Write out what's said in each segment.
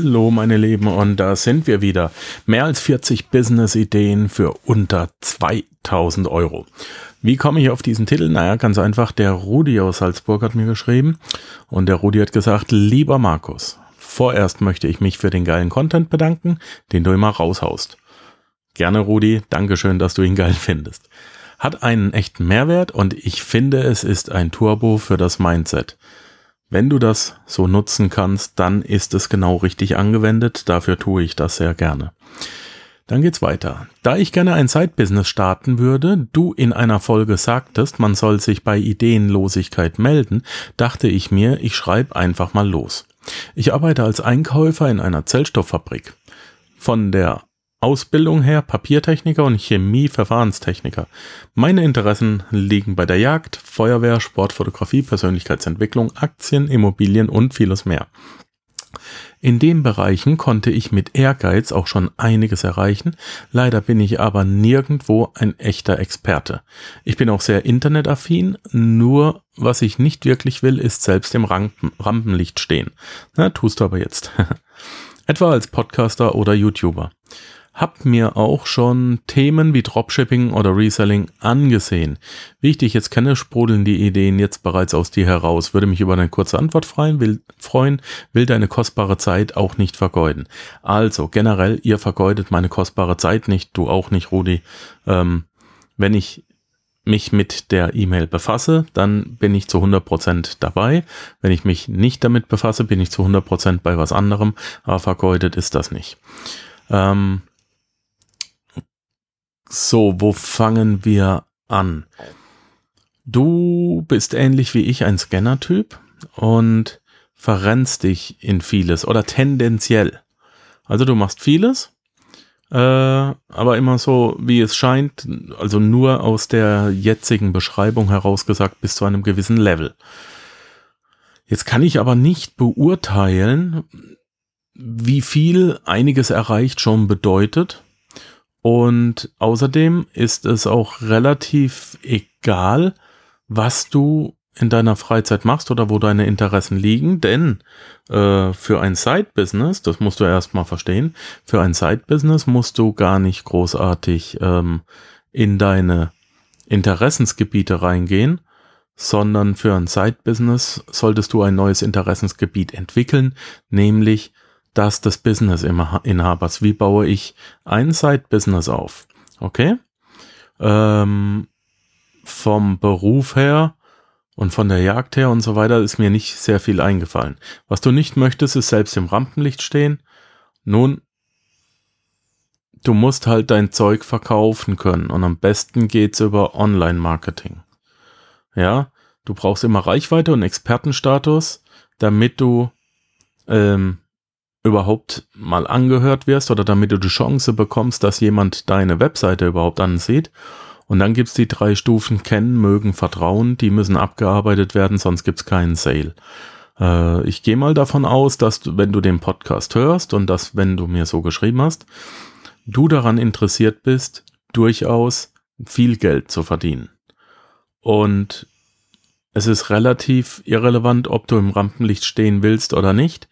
Hallo meine Lieben und da sind wir wieder. Mehr als 40 Business-Ideen für unter 2000 Euro. Wie komme ich auf diesen Titel? Naja, ganz einfach, der Rudi aus Salzburg hat mir geschrieben und der Rudi hat gesagt, lieber Markus, vorerst möchte ich mich für den geilen Content bedanken, den du immer raushaust. Gerne Rudi, Dankeschön, dass du ihn geil findest. Hat einen echten Mehrwert und ich finde, es ist ein Turbo für das Mindset. Wenn du das so nutzen kannst, dann ist es genau richtig angewendet. Dafür tue ich das sehr gerne. Dann geht's weiter. Da ich gerne ein Side-Business starten würde, du in einer Folge sagtest, man soll sich bei Ideenlosigkeit melden, dachte ich mir, ich schreibe einfach mal los. Ich arbeite als Einkäufer in einer Zellstofffabrik. Von der Ausbildung her Papiertechniker und Chemie-Verfahrenstechniker. Meine Interessen liegen bei der Jagd, Feuerwehr, Sportfotografie, Persönlichkeitsentwicklung, Aktien, Immobilien und vieles mehr. In den Bereichen konnte ich mit Ehrgeiz auch schon einiges erreichen, leider bin ich aber nirgendwo ein echter Experte. Ich bin auch sehr internetaffin, nur was ich nicht wirklich will, ist selbst im Rampen Rampenlicht stehen. Na, tust du aber jetzt. Etwa als Podcaster oder YouTuber hab mir auch schon Themen wie Dropshipping oder Reselling angesehen. Wie ich dich jetzt kenne, sprudeln die Ideen jetzt bereits aus dir heraus. Würde mich über eine kurze Antwort freuen, will, freuen, will deine kostbare Zeit auch nicht vergeuden. Also generell, ihr vergeudet meine kostbare Zeit nicht, du auch nicht, Rudi. Ähm, wenn ich mich mit der E-Mail befasse, dann bin ich zu 100% dabei. Wenn ich mich nicht damit befasse, bin ich zu 100% bei was anderem, aber vergeudet ist das nicht. Ähm, so, wo fangen wir an? Du bist ähnlich wie ich ein Scanner-Typ und verrennst dich in vieles oder tendenziell. Also du machst vieles, äh, aber immer so, wie es scheint, also nur aus der jetzigen Beschreibung heraus gesagt bis zu einem gewissen Level. Jetzt kann ich aber nicht beurteilen, wie viel einiges erreicht schon bedeutet und außerdem ist es auch relativ egal, was du in deiner Freizeit machst oder wo deine Interessen liegen, denn äh, für ein Side-Business, das musst du erstmal verstehen, für ein Side-Business musst du gar nicht großartig ähm, in deine Interessensgebiete reingehen, sondern für ein Side-Business solltest du ein neues Interessensgebiet entwickeln, nämlich das des Business-Inhabers. Wie baue ich ein Side-Business auf? Okay. Ähm, vom Beruf her und von der Jagd her und so weiter ist mir nicht sehr viel eingefallen. Was du nicht möchtest, ist selbst im Rampenlicht stehen. Nun, du musst halt dein Zeug verkaufen können und am besten geht's über Online-Marketing. Ja, du brauchst immer Reichweite und Expertenstatus, damit du ähm, überhaupt mal angehört wirst oder damit du die Chance bekommst, dass jemand deine Webseite überhaupt ansieht. Und dann gibt's die drei Stufen kennen, mögen, vertrauen, die müssen abgearbeitet werden, sonst gibt's keinen Sale. Äh, ich gehe mal davon aus, dass du, wenn du den Podcast hörst und dass, wenn du mir so geschrieben hast, du daran interessiert bist, durchaus viel Geld zu verdienen. Und es ist relativ irrelevant, ob du im Rampenlicht stehen willst oder nicht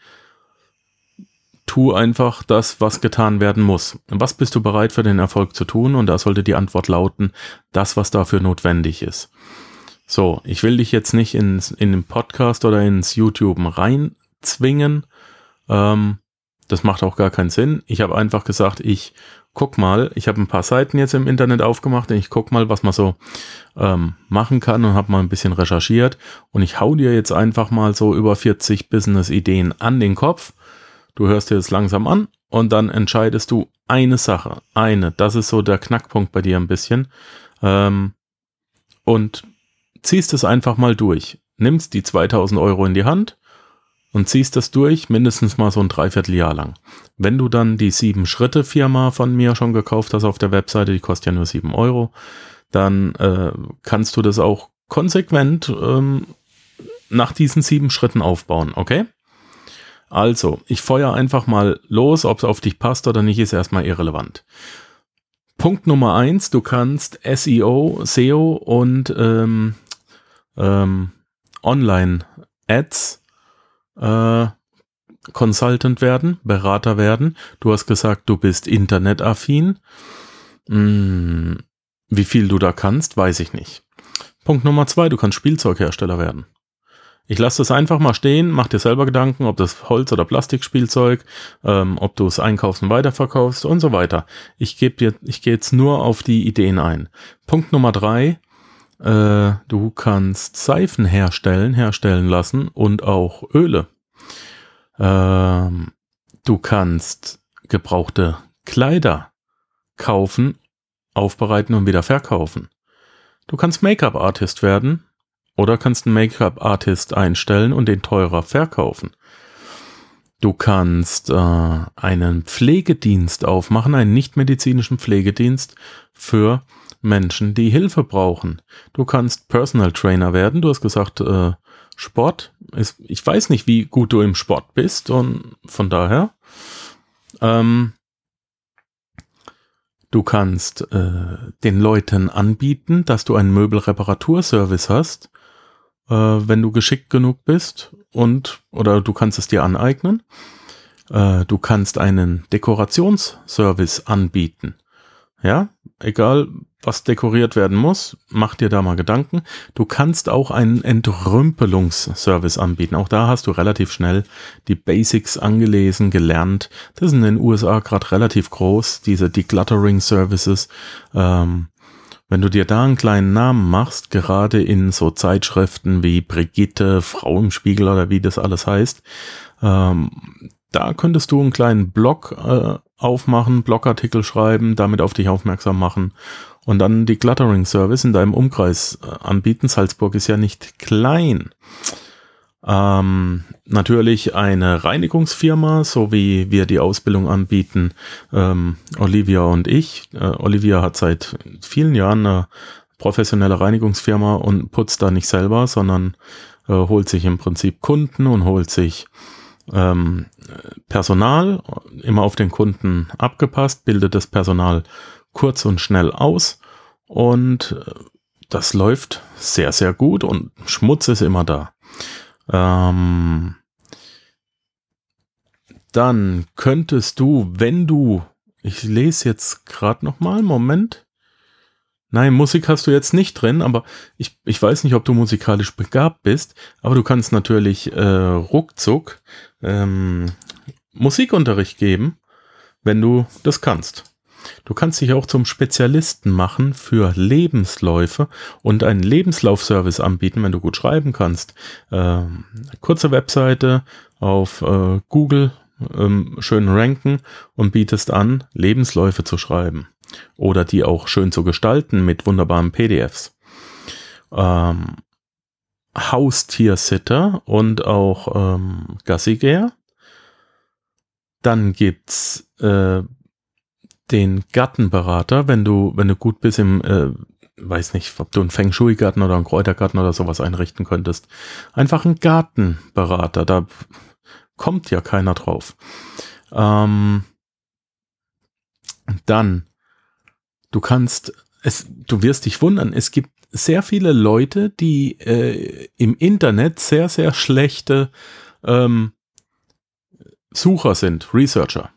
tu einfach das, was getan werden muss. Was bist du bereit für den Erfolg zu tun? Und da sollte die Antwort lauten, das, was dafür notwendig ist. So, ich will dich jetzt nicht ins, in den Podcast oder ins YouTube reinzwingen. Ähm, das macht auch gar keinen Sinn. Ich habe einfach gesagt, ich guck mal, ich habe ein paar Seiten jetzt im Internet aufgemacht und ich guck mal, was man so ähm, machen kann und habe mal ein bisschen recherchiert und ich hau dir jetzt einfach mal so über 40 Business-Ideen an den Kopf Du hörst dir das langsam an und dann entscheidest du eine Sache. Eine. Das ist so der Knackpunkt bei dir ein bisschen. Ähm, und ziehst es einfach mal durch. Nimmst die 2000 Euro in die Hand und ziehst das durch, mindestens mal so ein Dreivierteljahr lang. Wenn du dann die sieben Schritte Firma von mir schon gekauft hast auf der Webseite, die kostet ja nur sieben Euro, dann äh, kannst du das auch konsequent ähm, nach diesen sieben Schritten aufbauen, okay? Also, ich feuer einfach mal los, ob es auf dich passt oder nicht, ist erstmal irrelevant. Punkt Nummer eins, du kannst SEO, SEO und ähm, ähm, Online-Ads äh, Consultant werden, Berater werden. Du hast gesagt, du bist internetaffin. Hm, wie viel du da kannst, weiß ich nicht. Punkt Nummer zwei, du kannst Spielzeughersteller werden. Ich lasse das einfach mal stehen, mach dir selber Gedanken, ob das Holz- oder Plastikspielzeug, ähm, ob du es einkaufst und weiterverkaufst und so weiter. Ich gebe dir, ich gehe jetzt nur auf die Ideen ein. Punkt Nummer drei, äh, du kannst Seifen herstellen, herstellen lassen und auch Öle. Ähm, du kannst gebrauchte Kleider kaufen, aufbereiten und wieder verkaufen. Du kannst Make-up-Artist werden oder kannst einen Make-up-Artist einstellen und den teurer verkaufen. Du kannst äh, einen Pflegedienst aufmachen, einen nichtmedizinischen Pflegedienst für Menschen, die Hilfe brauchen. Du kannst Personal Trainer werden. Du hast gesagt, äh, Sport ist, ich weiß nicht, wie gut du im Sport bist und von daher, ähm, du kannst äh, den Leuten anbieten, dass du einen Möbelreparaturservice hast, äh, wenn du geschickt genug bist und oder du kannst es dir aneignen. Äh, du kannst einen Dekorationsservice anbieten. Ja, egal was dekoriert werden muss, mach dir da mal Gedanken. Du kannst auch einen Entrümpelungsservice anbieten. Auch da hast du relativ schnell die Basics angelesen, gelernt. Das sind in den USA gerade relativ groß, diese Decluttering Services. Ähm, wenn du dir da einen kleinen Namen machst, gerade in so Zeitschriften wie Brigitte, Frau im Spiegel oder wie das alles heißt, ähm, da könntest du einen kleinen Blog äh, aufmachen, Blogartikel schreiben, damit auf dich aufmerksam machen und dann die Cluttering Service in deinem Umkreis äh, anbieten. Salzburg ist ja nicht klein. Ähm, natürlich eine Reinigungsfirma, so wie wir die Ausbildung anbieten, ähm, Olivia und ich. Äh, Olivia hat seit vielen Jahren eine professionelle Reinigungsfirma und putzt da nicht selber, sondern äh, holt sich im Prinzip Kunden und holt sich ähm, Personal, immer auf den Kunden abgepasst, bildet das Personal kurz und schnell aus und äh, das läuft sehr, sehr gut und Schmutz ist immer da. Ähm, dann könntest du, wenn du, ich lese jetzt gerade noch mal, Moment, Nein, Musik hast du jetzt nicht drin, aber ich, ich weiß nicht, ob du musikalisch begabt bist, aber du kannst natürlich äh, ruckzuck ähm, Musikunterricht geben, wenn du das kannst. Du kannst dich auch zum Spezialisten machen für Lebensläufe und einen Lebenslaufservice anbieten, wenn du gut schreiben kannst. Ähm, kurze Webseite auf äh, Google ähm, schön ranken und bietest an, Lebensläufe zu schreiben oder die auch schön zu gestalten mit wunderbaren PDFs. Ähm, Haustiersitter und auch ähm, Gassigeher. Dann gibt's äh, den Gartenberater, wenn du, wenn du gut bist im, äh, weiß nicht, ob du einen Feng Shui-Garten oder einen Kräutergarten oder sowas einrichten könntest. Einfach ein Gartenberater, da kommt ja keiner drauf. Ähm, dann Du kannst es, du wirst dich wundern, es gibt sehr viele Leute, die äh, im Internet sehr, sehr schlechte ähm, Sucher sind, Researcher.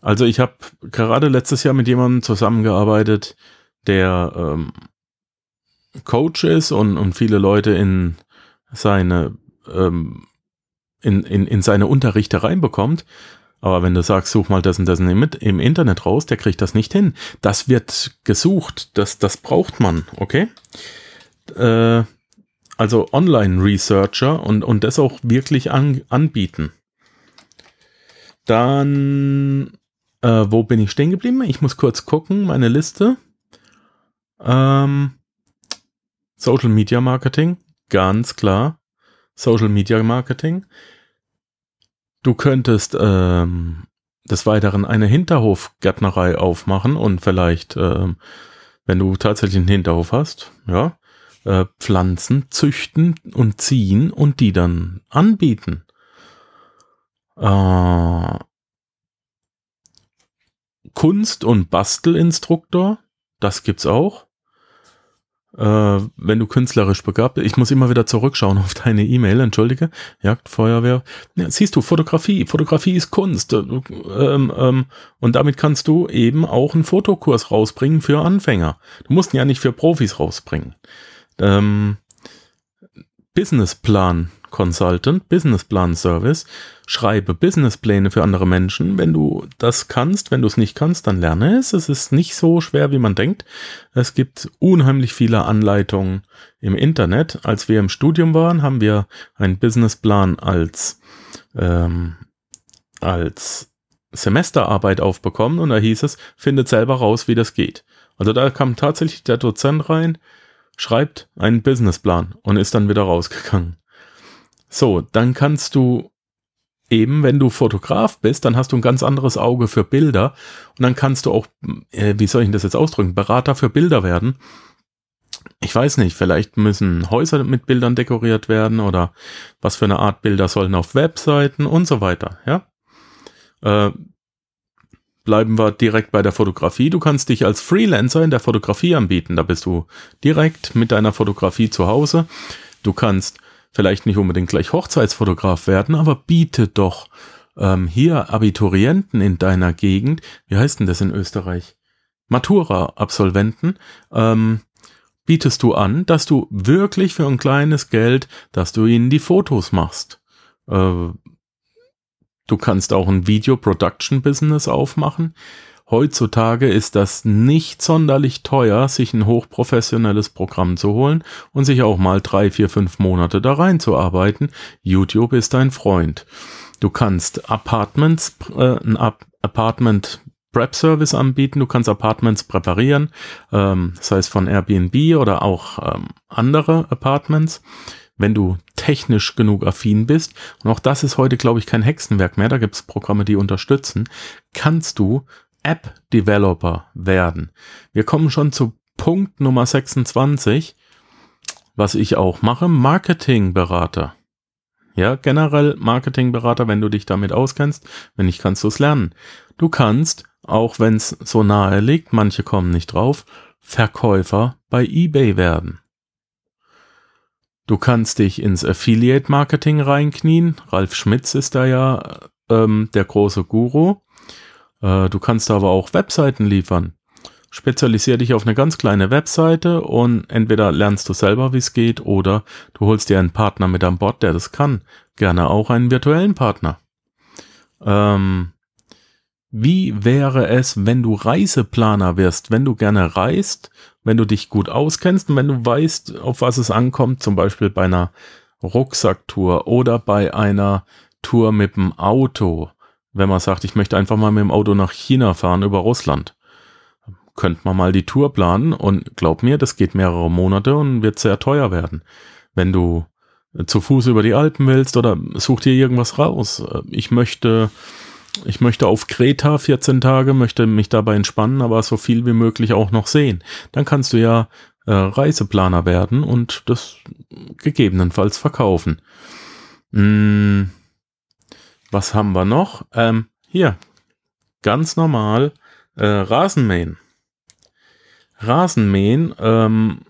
Also ich habe gerade letztes Jahr mit jemandem zusammengearbeitet, der ähm, Coach ist und, und viele Leute in seine ähm, in, in, in seine Unterrichte reinbekommt. Aber wenn du sagst, such mal das und das im, Internet raus, der kriegt das nicht hin. Das wird gesucht, das, das braucht man, okay? Äh, also Online-Researcher und, und das auch wirklich an, anbieten. Dann, äh, wo bin ich stehen geblieben? Ich muss kurz gucken, meine Liste. Ähm, Social Media Marketing, ganz klar. Social Media Marketing. Du könntest ähm, des Weiteren eine Hinterhofgärtnerei aufmachen und vielleicht, ähm, wenn du tatsächlich einen Hinterhof hast, ja, äh, Pflanzen züchten und ziehen und die dann anbieten. Äh, Kunst- und Bastelinstruktor, das gibt's auch. Äh, wenn du künstlerisch begabt bist. Ich muss immer wieder zurückschauen auf deine E-Mail, entschuldige. Jagd, Feuerwehr. Ja, siehst du, Fotografie. Fotografie ist Kunst. Ähm, ähm, und damit kannst du eben auch einen Fotokurs rausbringen für Anfänger. Du musst ihn ja nicht für Profis rausbringen. Ähm, Businessplan Consultant, Businessplan Service. Schreibe Businesspläne für andere Menschen. Wenn du das kannst, wenn du es nicht kannst, dann lerne es. Es ist nicht so schwer, wie man denkt. Es gibt unheimlich viele Anleitungen im Internet. Als wir im Studium waren, haben wir einen Businessplan als, ähm, als Semesterarbeit aufbekommen und da hieß es, findet selber raus, wie das geht. Also da kam tatsächlich der Dozent rein, schreibt einen Businessplan und ist dann wieder rausgegangen. So, dann kannst du eben, wenn du Fotograf bist, dann hast du ein ganz anderes Auge für Bilder und dann kannst du auch, äh, wie soll ich das jetzt ausdrücken, Berater für Bilder werden. Ich weiß nicht, vielleicht müssen Häuser mit Bildern dekoriert werden oder was für eine Art Bilder sollen auf Webseiten und so weiter, ja. Äh, bleiben wir direkt bei der Fotografie. Du kannst dich als Freelancer in der Fotografie anbieten. Da bist du direkt mit deiner Fotografie zu Hause. Du kannst vielleicht nicht unbedingt gleich Hochzeitsfotograf werden, aber biete doch ähm, hier Abiturienten in deiner Gegend, wie heißt denn das in Österreich? Matura-Absolventen, ähm, bietest du an, dass du wirklich für ein kleines Geld, dass du ihnen die Fotos machst. Äh, Du kannst auch ein Video-Production-Business aufmachen. Heutzutage ist das nicht sonderlich teuer, sich ein hochprofessionelles Programm zu holen und sich auch mal drei, vier, fünf Monate da reinzuarbeiten. YouTube ist dein Freund. Du kannst Apartments, äh, ein Apartment Prep Service anbieten. Du kannst Apartments präparieren, ähm, das heißt von Airbnb oder auch ähm, andere Apartments wenn du technisch genug affin bist, und auch das ist heute, glaube ich, kein Hexenwerk mehr, da gibt es Programme, die unterstützen, kannst du App-Developer werden. Wir kommen schon zu Punkt Nummer 26, was ich auch mache, Marketingberater. Ja, generell Marketingberater, wenn du dich damit auskennst. Wenn nicht, kannst du es lernen. Du kannst, auch wenn es so nahe liegt, manche kommen nicht drauf, Verkäufer bei eBay werden. Du kannst dich ins Affiliate Marketing reinknien. Ralf Schmitz ist da ja ähm, der große Guru. Äh, du kannst aber auch Webseiten liefern. Spezialisier dich auf eine ganz kleine Webseite und entweder lernst du selber, wie es geht, oder du holst dir einen Partner mit an Bord, der das kann. Gerne auch einen virtuellen Partner. Ähm, wie wäre es, wenn du Reiseplaner wirst, wenn du gerne reist, wenn du dich gut auskennst und wenn du weißt, auf was es ankommt, zum Beispiel bei einer Rucksacktour oder bei einer Tour mit dem Auto, wenn man sagt, ich möchte einfach mal mit dem Auto nach China fahren über Russland, könnte man mal die Tour planen und glaub mir, das geht mehrere Monate und wird sehr teuer werden. Wenn du zu Fuß über die Alpen willst oder such dir irgendwas raus. Ich möchte ich möchte auf Kreta 14 Tage, möchte mich dabei entspannen, aber so viel wie möglich auch noch sehen. Dann kannst du ja äh, Reiseplaner werden und das gegebenenfalls verkaufen. Hm, was haben wir noch? Ähm, hier, ganz normal äh, Rasenmähen. Rasenmähen ähm,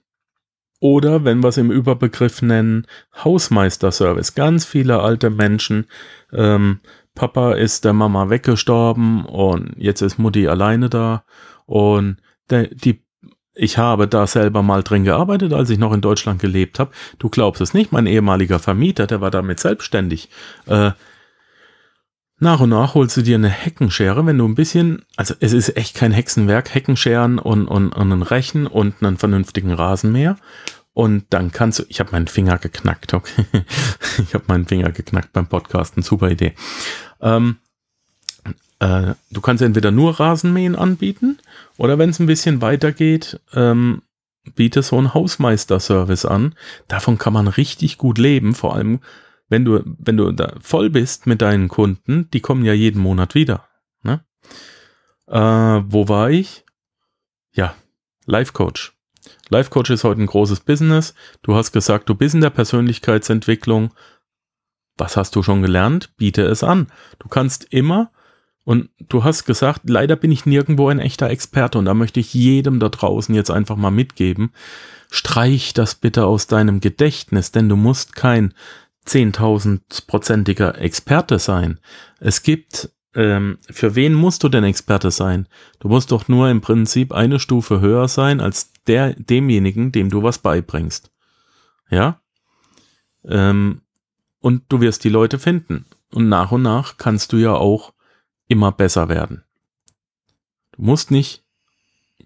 oder wenn wir es im Überbegriff nennen, Hausmeisterservice. Ganz viele alte Menschen ähm, Papa ist der Mama weggestorben und jetzt ist Mutti alleine da. Und der, die, ich habe da selber mal drin gearbeitet, als ich noch in Deutschland gelebt habe. Du glaubst es nicht, mein ehemaliger Vermieter, der war damit selbstständig. Äh, nach und nach holst du dir eine Heckenschere, wenn du ein bisschen, also es ist echt kein Hexenwerk, Heckenscheren und, und, und ein Rechen und einen vernünftigen Rasenmäher. Und dann kannst du, ich habe meinen Finger geknackt, okay. ich habe meinen Finger geknackt beim Podcasten, super Idee. Ähm, äh, du kannst entweder nur Rasenmähen anbieten oder wenn es ein bisschen weiter geht, ähm, biete so einen Hausmeister-Service an. Davon kann man richtig gut leben, vor allem wenn du, wenn du da voll bist mit deinen Kunden, die kommen ja jeden Monat wieder. Ne? Äh, wo war ich? Ja, Life Coach. Life Coach ist heute ein großes Business. Du hast gesagt, du bist in der Persönlichkeitsentwicklung. Was hast du schon gelernt? Biete es an. Du kannst immer und du hast gesagt, leider bin ich nirgendwo ein echter Experte und da möchte ich jedem da draußen jetzt einfach mal mitgeben. Streich das bitte aus deinem Gedächtnis, denn du musst kein zehntausendprozentiger Experte sein. Es gibt, ähm, für wen musst du denn Experte sein? Du musst doch nur im Prinzip eine Stufe höher sein als der, demjenigen, dem du was beibringst. Ja? Ähm, und du wirst die Leute finden. Und nach und nach kannst du ja auch immer besser werden. Du musst nicht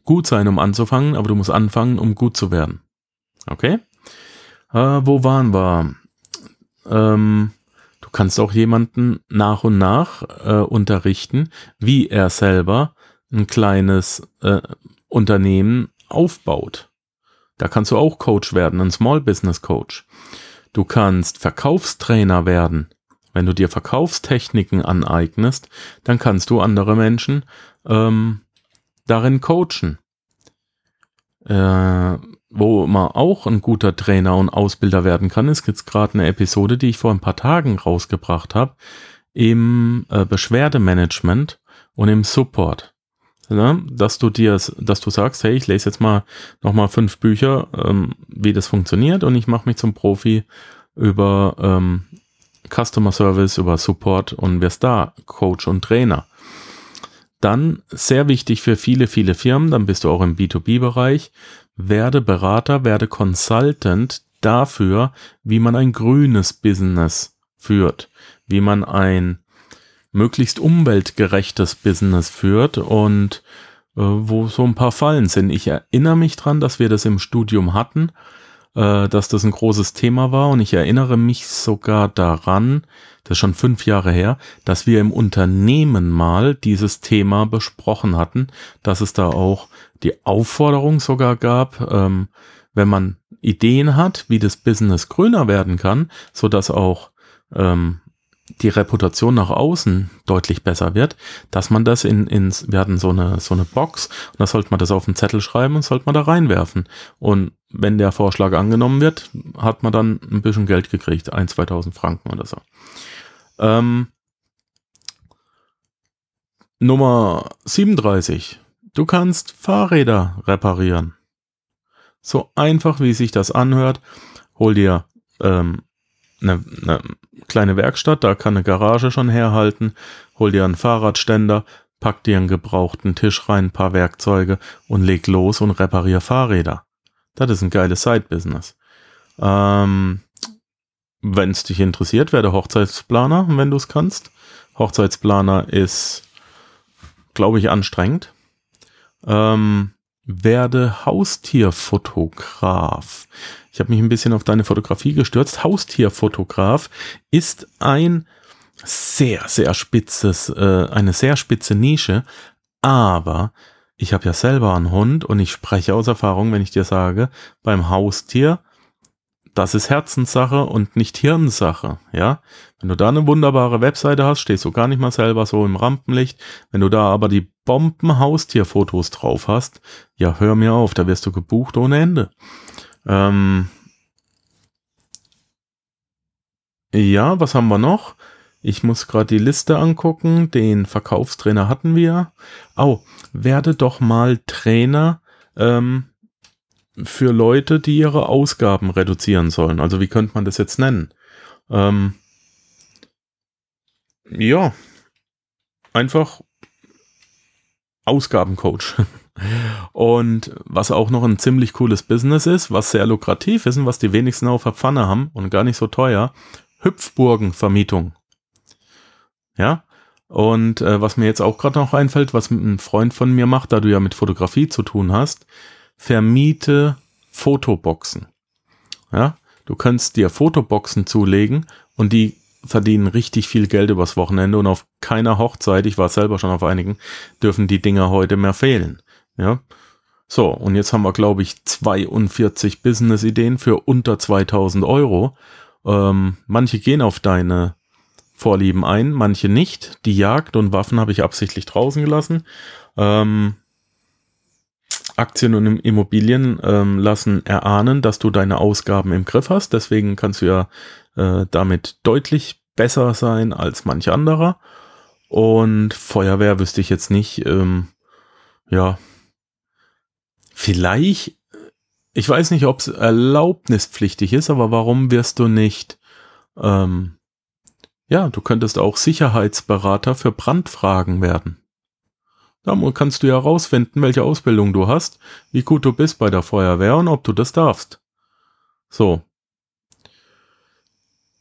gut sein, um anzufangen, aber du musst anfangen, um gut zu werden. Okay? Äh, wo waren wir? Ähm, du kannst auch jemanden nach und nach äh, unterrichten, wie er selber ein kleines äh, Unternehmen aufbaut. Da kannst du auch Coach werden, ein Small Business Coach. Du kannst Verkaufstrainer werden. Wenn du dir Verkaufstechniken aneignest, dann kannst du andere Menschen ähm, darin coachen. Äh, wo man auch ein guter Trainer und Ausbilder werden kann, ist jetzt gerade eine Episode, die ich vor ein paar Tagen rausgebracht habe, im äh, Beschwerdemanagement und im Support. Ja, dass du dir, dass du sagst, hey, ich lese jetzt mal nochmal fünf Bücher, ähm, wie das funktioniert und ich mache mich zum Profi über ähm, Customer Service, über Support und wirst da Coach und Trainer. Dann sehr wichtig für viele, viele Firmen, dann bist du auch im B2B-Bereich, werde Berater, werde Consultant dafür, wie man ein grünes Business führt, wie man ein möglichst umweltgerechtes Business führt und äh, wo so ein paar Fallen sind. Ich erinnere mich dran, dass wir das im Studium hatten, äh, dass das ein großes Thema war. Und ich erinnere mich sogar daran, das ist schon fünf Jahre her, dass wir im Unternehmen mal dieses Thema besprochen hatten, dass es da auch die Aufforderung sogar gab, ähm, wenn man Ideen hat, wie das Business grüner werden kann, so dass auch ähm, die Reputation nach außen deutlich besser wird, dass man das in, ins, wir hatten so eine, so eine Box und da sollte man das auf einen Zettel schreiben und sollte man da reinwerfen. Und wenn der Vorschlag angenommen wird, hat man dann ein bisschen Geld gekriegt, ein, 2000 Franken oder so. Ähm, Nummer 37. Du kannst Fahrräder reparieren. So einfach, wie sich das anhört, hol dir ähm, eine, eine kleine Werkstatt, da kann eine Garage schon herhalten, hol dir einen Fahrradständer, pack dir einen gebrauchten Tisch rein, ein paar Werkzeuge und leg los und reparier Fahrräder. Das ist ein geiles Side-Business. Ähm, wenn es dich interessiert, werde Hochzeitsplaner, wenn du es kannst. Hochzeitsplaner ist, glaube ich, anstrengend. Ähm, werde Haustierfotograf. Ich habe mich ein bisschen auf deine Fotografie gestürzt. Haustierfotograf ist ein sehr, sehr spitzes, äh, eine sehr spitze Nische, aber ich habe ja selber einen Hund und ich spreche aus Erfahrung, wenn ich dir sage, beim Haustier das ist Herzenssache und nicht Hirnsache, ja. Wenn du da eine wunderbare Webseite hast, stehst du gar nicht mal selber so im Rampenlicht. Wenn du da aber die Bomben-Haustierfotos drauf hast, ja, hör mir auf, da wirst du gebucht ohne Ende. Ähm ja, was haben wir noch? Ich muss gerade die Liste angucken. Den Verkaufstrainer hatten wir. Oh, werde doch mal Trainer ähm, für Leute, die ihre Ausgaben reduzieren sollen. Also wie könnte man das jetzt nennen? Ähm, ja, einfach Ausgabencoach. Und was auch noch ein ziemlich cooles Business ist, was sehr lukrativ ist und was die wenigsten auf der Pfanne haben und gar nicht so teuer, Hüpfburgenvermietung. Ja, und äh, was mir jetzt auch gerade noch einfällt, was ein Freund von mir macht, da du ja mit Fotografie zu tun hast, vermiete Fotoboxen. Ja, du kannst dir Fotoboxen zulegen und die verdienen richtig viel Geld übers Wochenende und auf keiner Hochzeit, ich war selber schon auf einigen, dürfen die Dinger heute mehr fehlen. Ja. So, und jetzt haben wir, glaube ich, 42 Business-Ideen für unter 2000 Euro. Ähm, manche gehen auf deine Vorlieben ein, manche nicht. Die Jagd und Waffen habe ich absichtlich draußen gelassen. Ähm, Aktien und Immobilien ähm, lassen erahnen, dass du deine Ausgaben im Griff hast. Deswegen kannst du ja äh, damit deutlich besser sein als manch anderer. Und Feuerwehr wüsste ich jetzt nicht. Ähm, ja, vielleicht ich weiß nicht, ob es erlaubnispflichtig ist, aber warum wirst du nicht, ähm, ja, du könntest auch Sicherheitsberater für Brandfragen werden. Da kannst du ja rausfinden, welche Ausbildung du hast, wie gut du bist bei der Feuerwehr und ob du das darfst. So.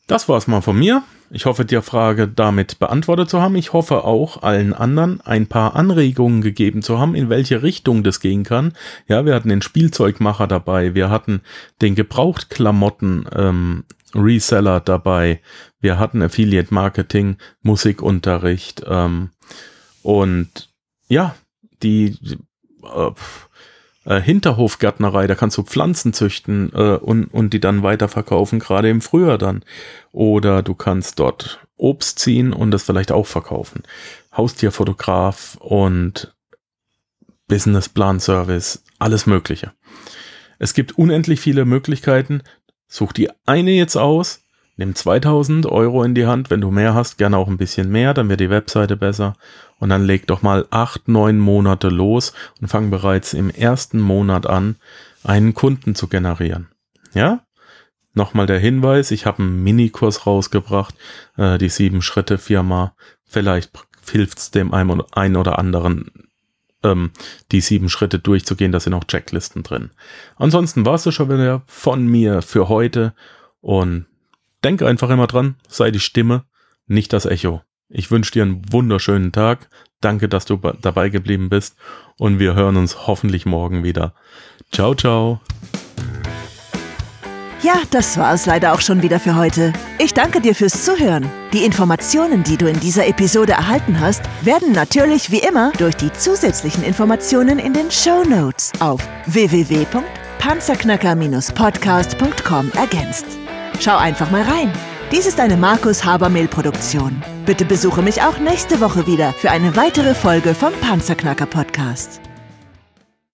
Das war's mal von mir. Ich hoffe, die Frage damit beantwortet zu haben. Ich hoffe auch, allen anderen ein paar Anregungen gegeben zu haben, in welche Richtung das gehen kann. Ja, wir hatten den Spielzeugmacher dabei, wir hatten den Gebrauchtklamotten ähm, Reseller dabei, wir hatten Affiliate Marketing, Musikunterricht ähm, und ja, die äh, äh, Hinterhofgärtnerei, da kannst du Pflanzen züchten äh, und, und die dann weiterverkaufen, gerade im Frühjahr dann. Oder du kannst dort Obst ziehen und das vielleicht auch verkaufen. Haustierfotograf und Businessplan-Service, alles Mögliche. Es gibt unendlich viele Möglichkeiten. Such die eine jetzt aus, nimm 2000 Euro in die Hand. Wenn du mehr hast, gerne auch ein bisschen mehr, dann wird die Webseite besser und dann leg doch mal acht, neun Monate los und fang bereits im ersten Monat an, einen Kunden zu generieren. Ja? Nochmal der Hinweis, ich habe einen Minikurs rausgebracht, äh, die sieben Schritte Firma. Vielleicht hilft es dem einen oder anderen, ähm, die sieben Schritte durchzugehen. Da sind auch Checklisten drin. Ansonsten war es schon wieder von mir für heute. Und denke einfach immer dran, sei die Stimme, nicht das Echo. Ich wünsche dir einen wunderschönen Tag. Danke, dass du dabei geblieben bist. Und wir hören uns hoffentlich morgen wieder. Ciao, ciao. Ja, das war es leider auch schon wieder für heute. Ich danke dir fürs Zuhören. Die Informationen, die du in dieser Episode erhalten hast, werden natürlich wie immer durch die zusätzlichen Informationen in den Show Notes auf www.panzerknacker-podcast.com ergänzt. Schau einfach mal rein. Dies ist eine Markus Habermehl Produktion. Bitte besuche mich auch nächste Woche wieder für eine weitere Folge vom Panzerknacker Podcast.